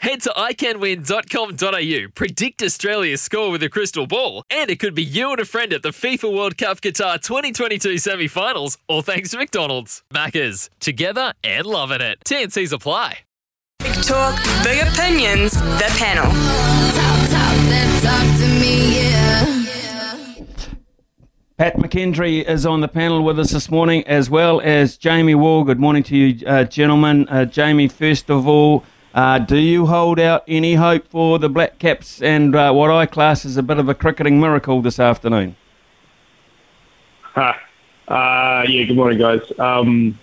Head to iCanWin.com.au, predict Australia's score with a crystal ball, and it could be you and a friend at the FIFA World Cup Qatar 2022 semi finals, all thanks to McDonald's. Maccas, together and loving it. TNC's apply. Big talk, big opinions, the panel. Talk, talk, talk to me, yeah. Pat McKendry is on the panel with us this morning, as well as Jamie Wall. Good morning to you, uh, gentlemen. Uh, Jamie, first of all, uh, do you hold out any hope for the Black Caps and uh, what I class as a bit of a cricketing miracle this afternoon? Uh, yeah, good morning, guys. Um,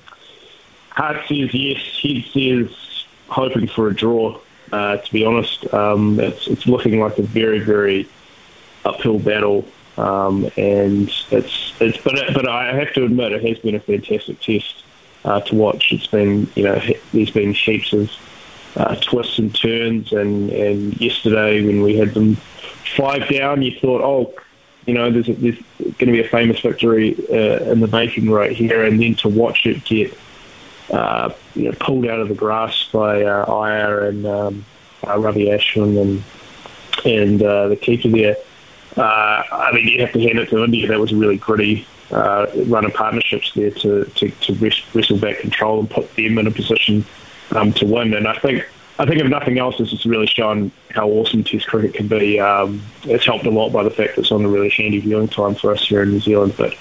heart says yes, head says hoping for a draw, uh, to be honest. Um, it's, it's looking like a very, very uphill battle. Um, and it's it's but but I have to admit it has been a fantastic test uh, to watch. It's been you know there's been heaps of uh, twists and turns, and and yesterday when we had them five down, you thought oh you know there's, there's going to be a famous victory uh, in the making right here, and then to watch it get uh, you know, pulled out of the grass by uh, Iyer and um, uh, Ravi Ashwin and and uh, the keeper there uh, I mean, you have to hand it to India. That was a really gritty uh, run of partnerships there to, to, to wrestle back control and put them in a position um, to win. And I think I think if nothing else, this has really shown how awesome Test cricket can be. Um, it's helped a lot by the fact that it's on a really handy viewing time for us here in New Zealand. But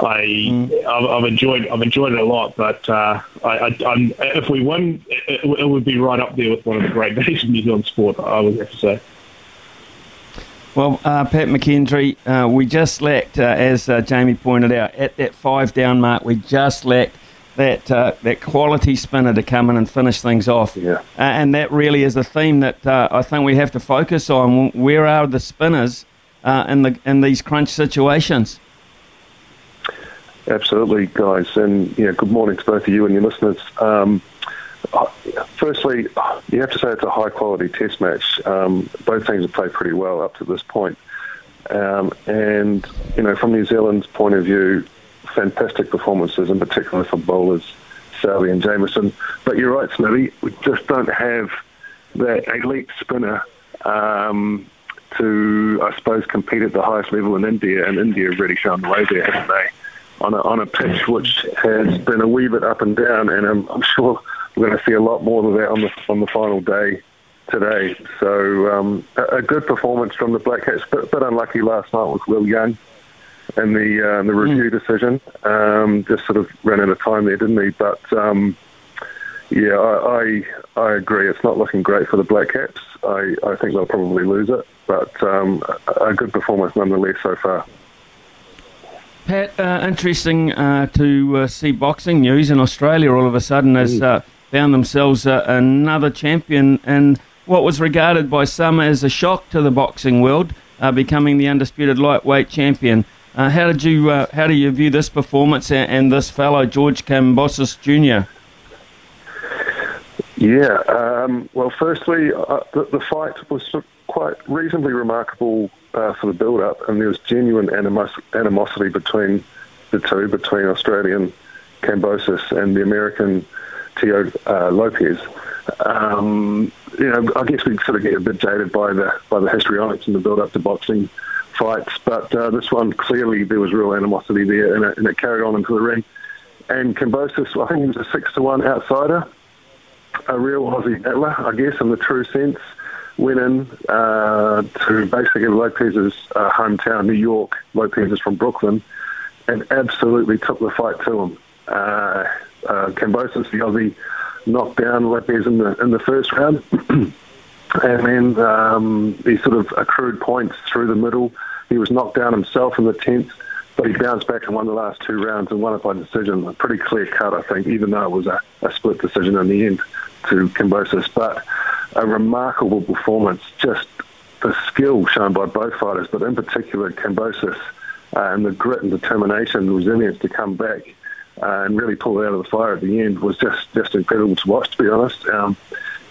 I, mm. I've, I've, enjoyed I've enjoyed it a lot. But uh, I, I, if we win, it, it, would be right up there with one of the great days of New Zealand sport. I would have to say. Well, uh, Pat McKendry, uh, we just lacked, uh, as uh, Jamie pointed out, at that five down mark, we just lacked that uh, that quality spinner to come in and finish things off. Yeah. Uh, and that really is the theme that I think we have to focus on. Where are the spinners in the in these crunch situations? Absolutely, guys, and yeah, good morning to both of you and your listeners. Um, firstly, you have to say it's a high quality test match. Um, both teams have played pretty well up to this point. Um, and, you know, from New Zealand's point of view, fantastic performances, in particular for bowlers, Southee and Jamieson. But you're right, Smithy, we just don't have that elite spinner um, to, I suppose, compete at the highest level in India. And India have really shown the way there, haven't they? On a, on a pitch which has been a wee bit up and down, and I'm, I'm sure we're going to see a lot more of that on the on the final day today. So um, a, a, good performance from the Black Caps, but, but unlucky last night with Will Young and the uh, the review mm. decision. Um, just sort of ran out of time there, didn't he? But um, yeah, I, I, I agree. It's not looking great for the Black Caps. I, I think they'll probably lose it, but um, a, good performance nonetheless so far. Pat, uh, interesting uh, to uh, see boxing news in Australia all of a sudden as uh, found themselves uh, another champion and what was regarded by some as a shock to the boxing world, uh, becoming the undisputed lightweight champion. Uh, how did you uh, how do you view this performance and, and this fellow George Kambosos Jr.? Yeah, um, well, firstly, uh, the, the, fight was quite reasonably remarkable uh, for the build-up, and there was genuine animos- animosity between the two, between Australian Kambosos and the American Teo uh, Lopez. Um, you know, I guess we sort of get a bit jaded by the by the histrionics and the build up to boxing fights, but uh, this one clearly there was real animosity there, and it, and it carried on into the ring. And Kambosos, I think he was a six to one outsider, a real Aussie battler, I guess, in the true sense. Went in uh, to basically Lopez's uh, hometown, New York. Lopez is from Brooklyn, and absolutely took the fight to him. Uh, uh, Kambosos, the Aussie, knocked down Lopez in the in the first round, and then um, he sort of accrued points through the middle. He was knocked down himself in the tenth, but he bounced back and won the last two rounds and won it by decision. A pretty clear cut, I think, even though it was a, a split decision in the end to Kambosos. But a remarkable performance, just the skill shown by both fighters, but in particular Kambosos uh, and the grit and determination, resilience to come back uh, and really pull it out of the fire at the end was just just incredible to watch. To be honest, um,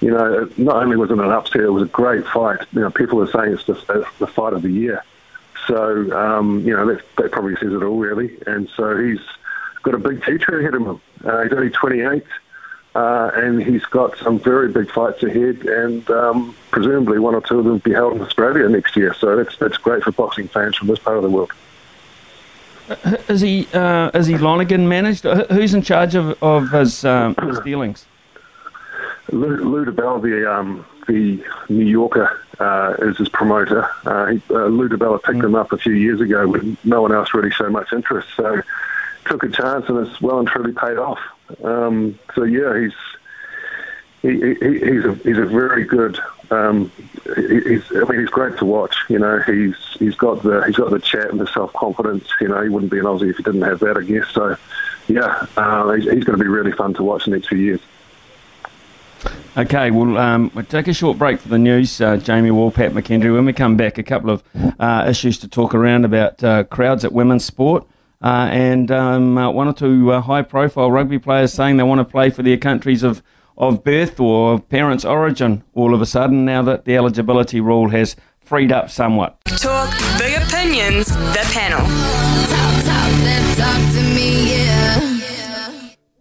you know, not only was it an upset, it was a great fight. You know, people are saying it's the, it's the fight of the year. So um, you know that, that probably says it all really. And so he's got a big future ahead of him. Uh, he's only 28. Uh, and he's got some very big fights ahead, and um, presumably one or two of them will be held in Australia next year. So that's that's great for boxing fans from this part of the world. Is he uh, is he Lonergan managed? Who's in charge of of his, um, his dealings? Lou, Lou DiBella, the um, the New Yorker, uh, is his promoter. Uh, he, uh, Lou DiBella picked mm. him up a few years ago when no one else really showed much interest. So took a chance, and it's well and truly paid off. Um, so yeah, he's he, he, he's a he's a very good. Um, he's I mean he's great to watch. You know he's he's got the he's got the chat and the self confidence. You know he wouldn't be an Aussie if he didn't have that. I guess so. Yeah, uh, he's, he's going to be really fun to watch the next few years. Okay, well, um, we'll take a short break for the news. Uh, Jamie Wall, Pat McKendry. When we come back, a couple of uh, issues to talk around about uh, crowds at women's sport uh, and um, uh, one or two uh, high profile rugby players saying they want to play for their countries of, of birth or parents' origin all of a sudden now that the eligibility rule has freed up somewhat. Talk big opinions, the panel. Talk, talk,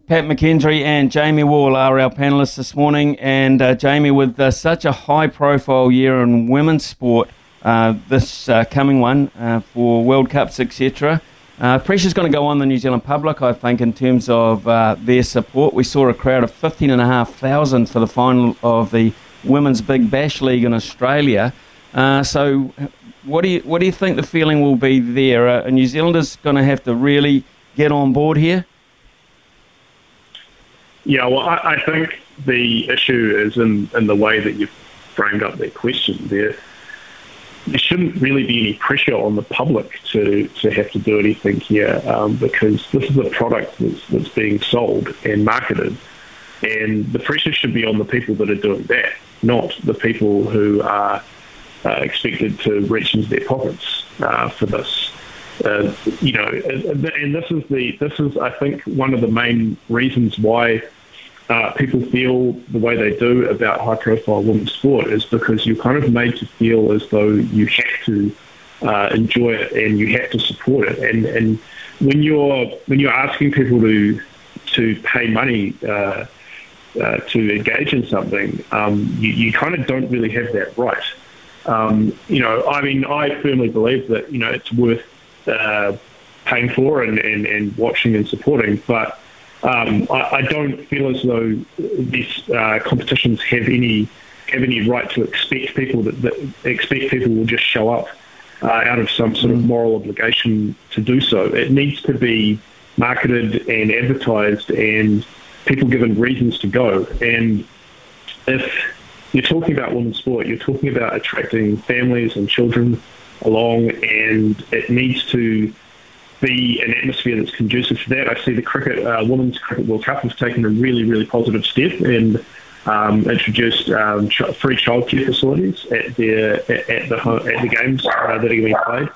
Pat McKendry and Jamie Wall are our panelists this morning. And uh, Jamie, with uh, such a high profile year in women's sport, uh, this coming one for World Cups, etc., uh, pressure's going to go on the New Zealand public, I think, in terms of uh, their support. We saw a crowd of 15,500 for the final of the Women's Big Bash League in Australia. Uh, so, what do you what do you think the feeling will be there? Uh, are New Zealanders going to have to really get on board here? Yeah, well, I, I think the issue is in, in the way that you've framed up that question there there shouldn't really be any pressure on the public to, to have to do anything here um, because this is a product that's, that's being sold and marketed. And the pressure should be on the people that are doing that, not the people who are uh, expected to reach into their pockets uh, for this. Uh, you know, and this is the this is I think one of the main reasons why uh, people feel the way they do about high profile women's sport is because you're kind of made to feel as though you have to uh, enjoy it and you have to support it. And and when you're when you're asking people to to pay money uh, uh to engage in something, um, you, you kind of don't really have that right. Um, you know, I mean, I firmly believe that you know it's worth uh, paying for and, and, and watching and supporting, but um, I, I, don't feel as though these uh, competitions have any have any right to expect people that, that expect people will just show up uh, out of some sort of mm. moral obligation to do so. It needs to be marketed and advertised, and people given reasons to go. And if you're talking about women's sport, you're talking about attracting families and children along, and it needs to be an atmosphere that's conducive to that. I see the cricket uh, Women's Cricket World Cup has taken a really, really positive step and um, introduced um, ch- free childcare facilities at their at, at the at the games uh, that are being played,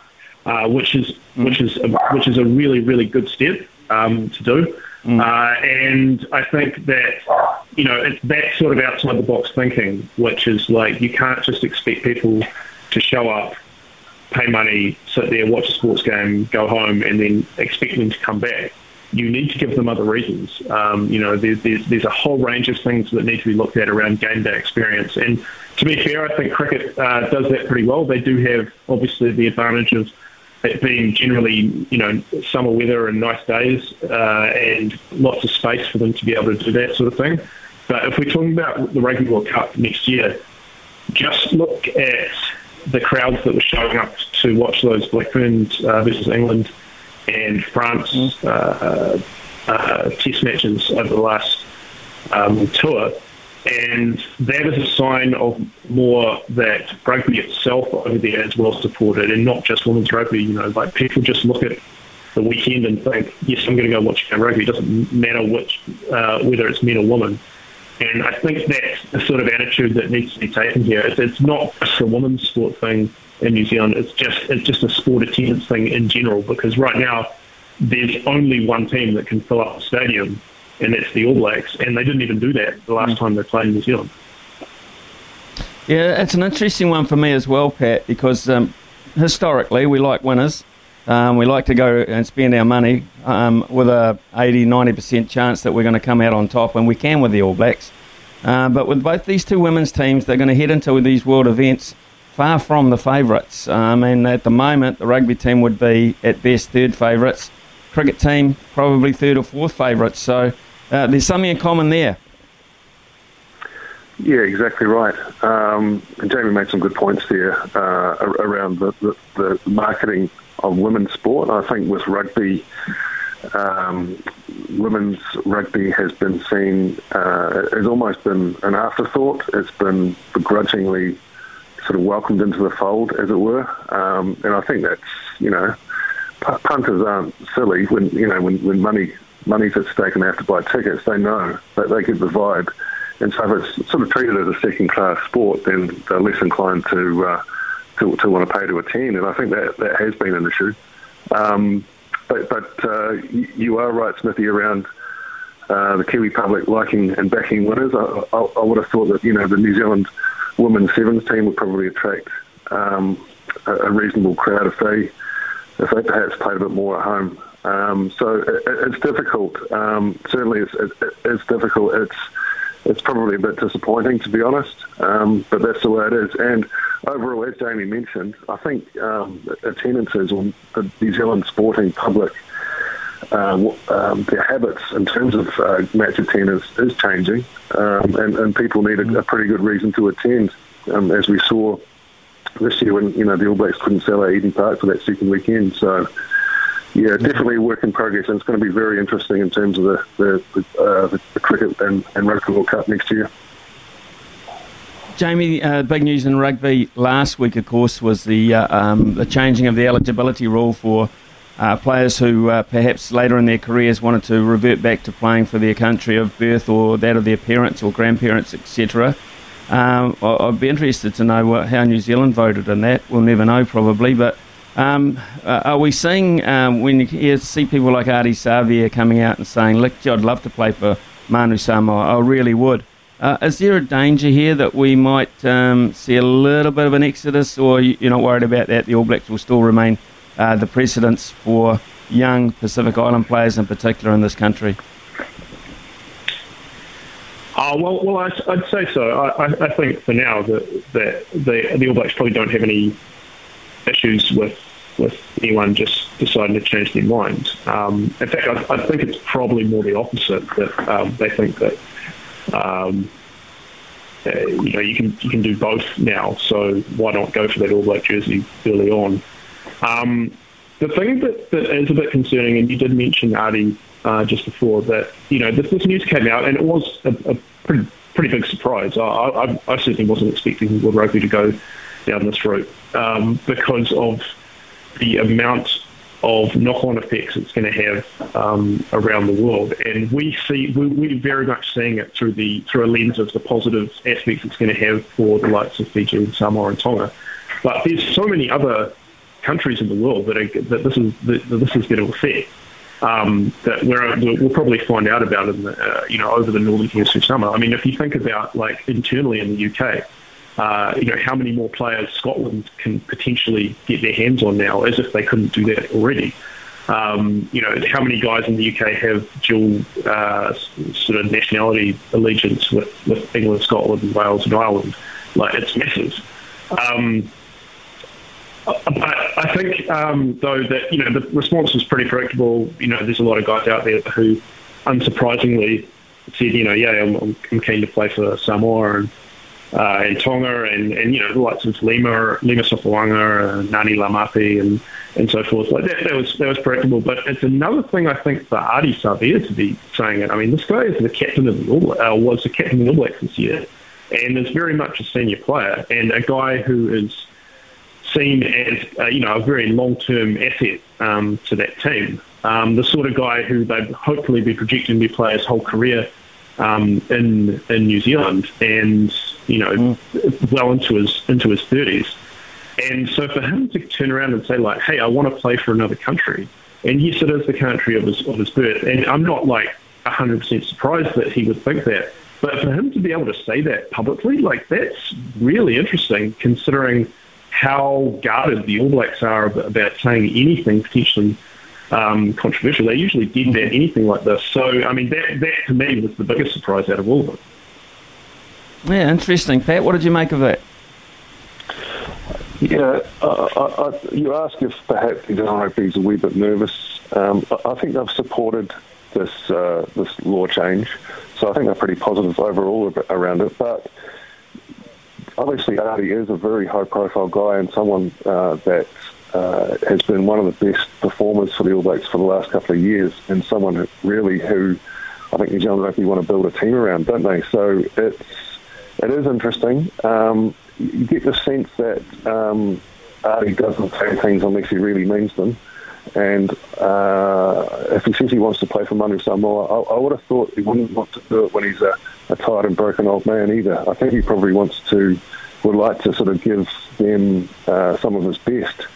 uh, which is mm. which is a, which is a really, really good step um, to do. Mm. Uh, and I think that you know it's that sort of outside the box thinking, which is like you can't just expect people to show up pay money, sit there, watch a sports game, go home, and then expect them to come back. You need to give them other reasons. Um, you know, there's, there's, there's a whole range of things that need to be looked at around game day experience. And to be fair, I think cricket uh, does that pretty well. They do have obviously the advantage of it being generally, you know, summer weather and nice days, uh, and lots of space for them to be able to do that sort of thing. But if we're talking about the Rugby World Cup next year, just look at the crowds that were showing up to watch those Black Ferns uh, versus England and France mm. uh, uh, test matches over the last um, tour. And that is a sign of more that rugby itself over there is well supported and not just women's rugby. You know, like people just look at the weekend and think, yes, I'm going to go watch rugby. It doesn't matter which, uh, whether it's men or women. And I think that's the sort of attitude that needs to be taken here. It's, it's not just a women's sport thing in New Zealand. It's just it's just a sport attendance thing in general. Because right now, there's only one team that can fill up the stadium, and that's the All Blacks. And they didn't even do that the last time they played in New Zealand. Yeah, it's an interesting one for me as well, Pat, because um, historically we like winners. Um, we like to go and spend our money um, with a 80 90% chance that we're going to come out on top, and we can with the All Blacks. Uh, but with both these two women's teams, they're going to head into these world events far from the favourites. Um, and at the moment, the rugby team would be at best third favourites. Cricket team probably third or fourth favourites. So uh, there's something in common there. Yeah, exactly right. Um, and Jamie made some good points there uh, around the, the, the, marketing of women's sport. I think with rugby, um, women's rugby has been seen, uh, almost been an afterthought. It's been begrudgingly sort of welcomed into the fold, as it were. Um, and I think that's, you know, punters aren't silly when, you know, when, when money money's at stake and they have to buy tickets, they know that they can provide and so if it's sort of treated as a second-class sport, then they're less inclined to, uh, to, to want to pay to attend. And I think that that has been an issue. Um, but but uh, you are right, Smithy, around uh, the Kiwi public liking and backing winners. I, I, I, would have thought that you know the New Zealand women's sevens team would probably attract um, a, a, reasonable crowd if they if they perhaps played a bit more at home. Um, so it, it's difficult. Um, certainly, it's, it, it's difficult. It's it's probably a bit disappointing, to be honest, um, but that's the way it is. And overall, as Jamie mentioned, I think um, attendances on the New Zealand sporting public, uh, um, their habits in terms of uh, match attendance is changing, um, and, and, people need a, a, pretty good reason to attend, um, as we saw this year when you know the All Blacks couldn't sell at Eden Park for that second weekend. So yeah, definitely a work in progress, and it's going to be very interesting in terms of the the, the, uh, the, the cricket and, and Rugby World Cup next year. Jamie, uh, big news in rugby last week, of course, was the uh, um, the changing of the eligibility rule for uh, players who uh, perhaps later in their careers wanted to revert back to playing for their country of birth or that of their parents or grandparents, etc. Um, I'd be interested to know what, how New Zealand voted in that. We'll never know, probably, but um, uh, are we seeing um, when you hear, see people like Ardie Savea coming out and saying, "Look, I'd love to play for Manu Samoa. I really would." Uh, is there a danger here that we might um, see a little bit of an exodus, or you're not worried about that? The All Blacks will still remain uh, the precedents for young Pacific Island players, in particular, in this country. Uh, well, well, I, would say so. I, I, think for now that, that the, the All Blacks probably don't have any issues with with anyone just deciding to change their mind. Um, in fact, I, I, think it's probably more the opposite that um, they think that um, uh, you know you can you can do both now. So why not go for that All Black jersey early on? Um, the thing that, that is a bit concerning, and you did mention Ardie uh, just before that you know this, this, news came out, and it was a, a pretty pretty big surprise. I, I, I certainly wasn't expecting World Rugby to go down this route um, because of the amount of knock-on effects it's going to have um, around the world, and we see we, we're very much seeing it through the through a lens of the positive aspects it's going to have for the likes of Fiji and Samoa and Tonga. But there's so many other countries in the world that are, that this is that this is going to affect. Um, that we're, we'll probably find out about in the, uh, you know over the northern hemisphere summer. I mean, if you think about like internally in the UK, uh, you know, how many more players Scotland can potentially get their hands on now, as if they couldn't do that already. Um, you know, how many guys in the UK have dual uh, sort of nationality allegiance with, with England, Scotland, and Wales and Ireland? Like, it's massive. Um, but I think, um, though, that you know the response was pretty predictable. You know, there's a lot of guys out there who, unsurprisingly, said, you know, yeah, I'm, I'm keen to play for Samoa and uh, and Tonga and, and you know the likes of Lima, Lima Sopoaga, uh, Ngani Laumape, and and so forth. Like that, that was that was predictable. But it's another thing I think for Ardie Savea to be saying it. I mean, this guy is the captain of the All uh, was the captain of the All Blacks this year, and is very much a senior player and a guy who is seen as uh, you know a very long term asset um, to that team. Um, the sort of guy who they'd hopefully be projecting to play his whole career um, in in New Zealand, and you know, mm. well into his into his thirties. And so for him to turn around and say like, "Hey, I want to play for another country," And yes, it is the country of his, of his birth. And I'm not like 100% surprised that he would think that. But for him to be able to say that publicly, like that's really interesting considering how guarded the All Blacks are about saying anything potentially um, controversial. They usually did that anything like this. So, I mean, that, that to me was the biggest surprise out of all of it. Yeah, interesting. Pat, what did you make of that? Yeah, I, I, you ask if perhaps the RFP is a wee bit nervous. Um, I, think they've supported this uh, this law change, so I think they're pretty positive overall around it. But obviously, Ardie is a very high-profile guy and someone uh, that uh, has been one of the best performers for the All Blacks for the last couple of years, and someone who, really who I think New Zealand rugby want to build a team around, don't they? So it's it is interesting. Um, you get the sense that um, Ardie doesn't say things unless he really means them. And uh, if he says he wants to play for Manu Samoa, I, I, would have thought he wouldn't want to do it when he's a, a tired and broken old man either. I think he probably wants to, would like to sort of give them uh, some of his best.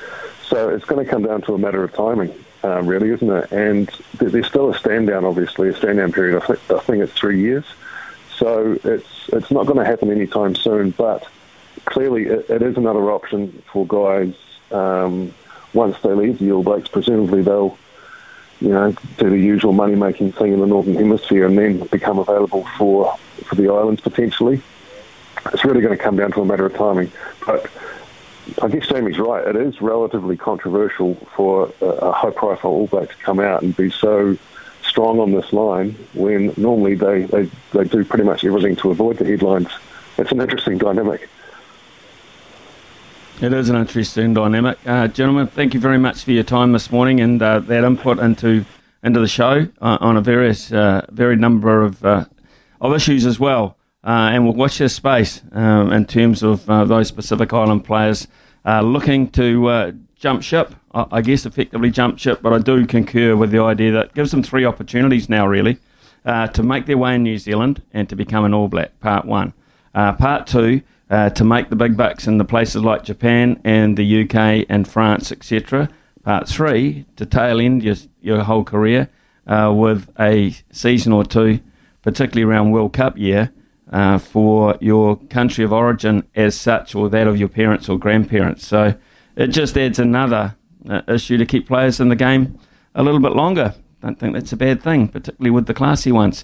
So it's going to come down to a matter of timing, uh, really, isn't it? And there's still a stand down, obviously, a stand down period. I, I think it's three years. So it's it's not going to happen anytime soon. But clearly, it, it is another option for guys. Um, once they leave the All Blacks, presumably they'll, you know, do the usual money-making thing in the Northern Hemisphere and then become available for, for the islands potentially. It's really going to come down to a matter of timing. But I guess Jamie's right. It is relatively controversial for a, a high-profile All Black to come out and be so strong on this line when normally they, they, they do pretty much everything to avoid the headlines. It's an interesting dynamic. It is an interesting dynamic. Uh, gentlemen, thank you very much for your time this morning and uh, that input into into the show uh, on a various uh, very number of uh, of issues as well. Uh, and we'll watch this space um, in terms of those Pacific Island players looking to jump ship. I, guess effectively jump ship, but I do concur with the idea that gives them three opportunities now, really, to make their way in New Zealand and to become an All Black. Part one. part two uh, to make the big bucks in the places like Japan and the UK and France, etc. Part three, to tail end your, your whole career uh, with a season or two, particularly around World Cup year, uh, for your country of origin as such, or that of your parents or grandparents. So it just adds another uh, issue to keep players in the game a little bit longer. Don't think that's a bad thing, particularly with the classy ones.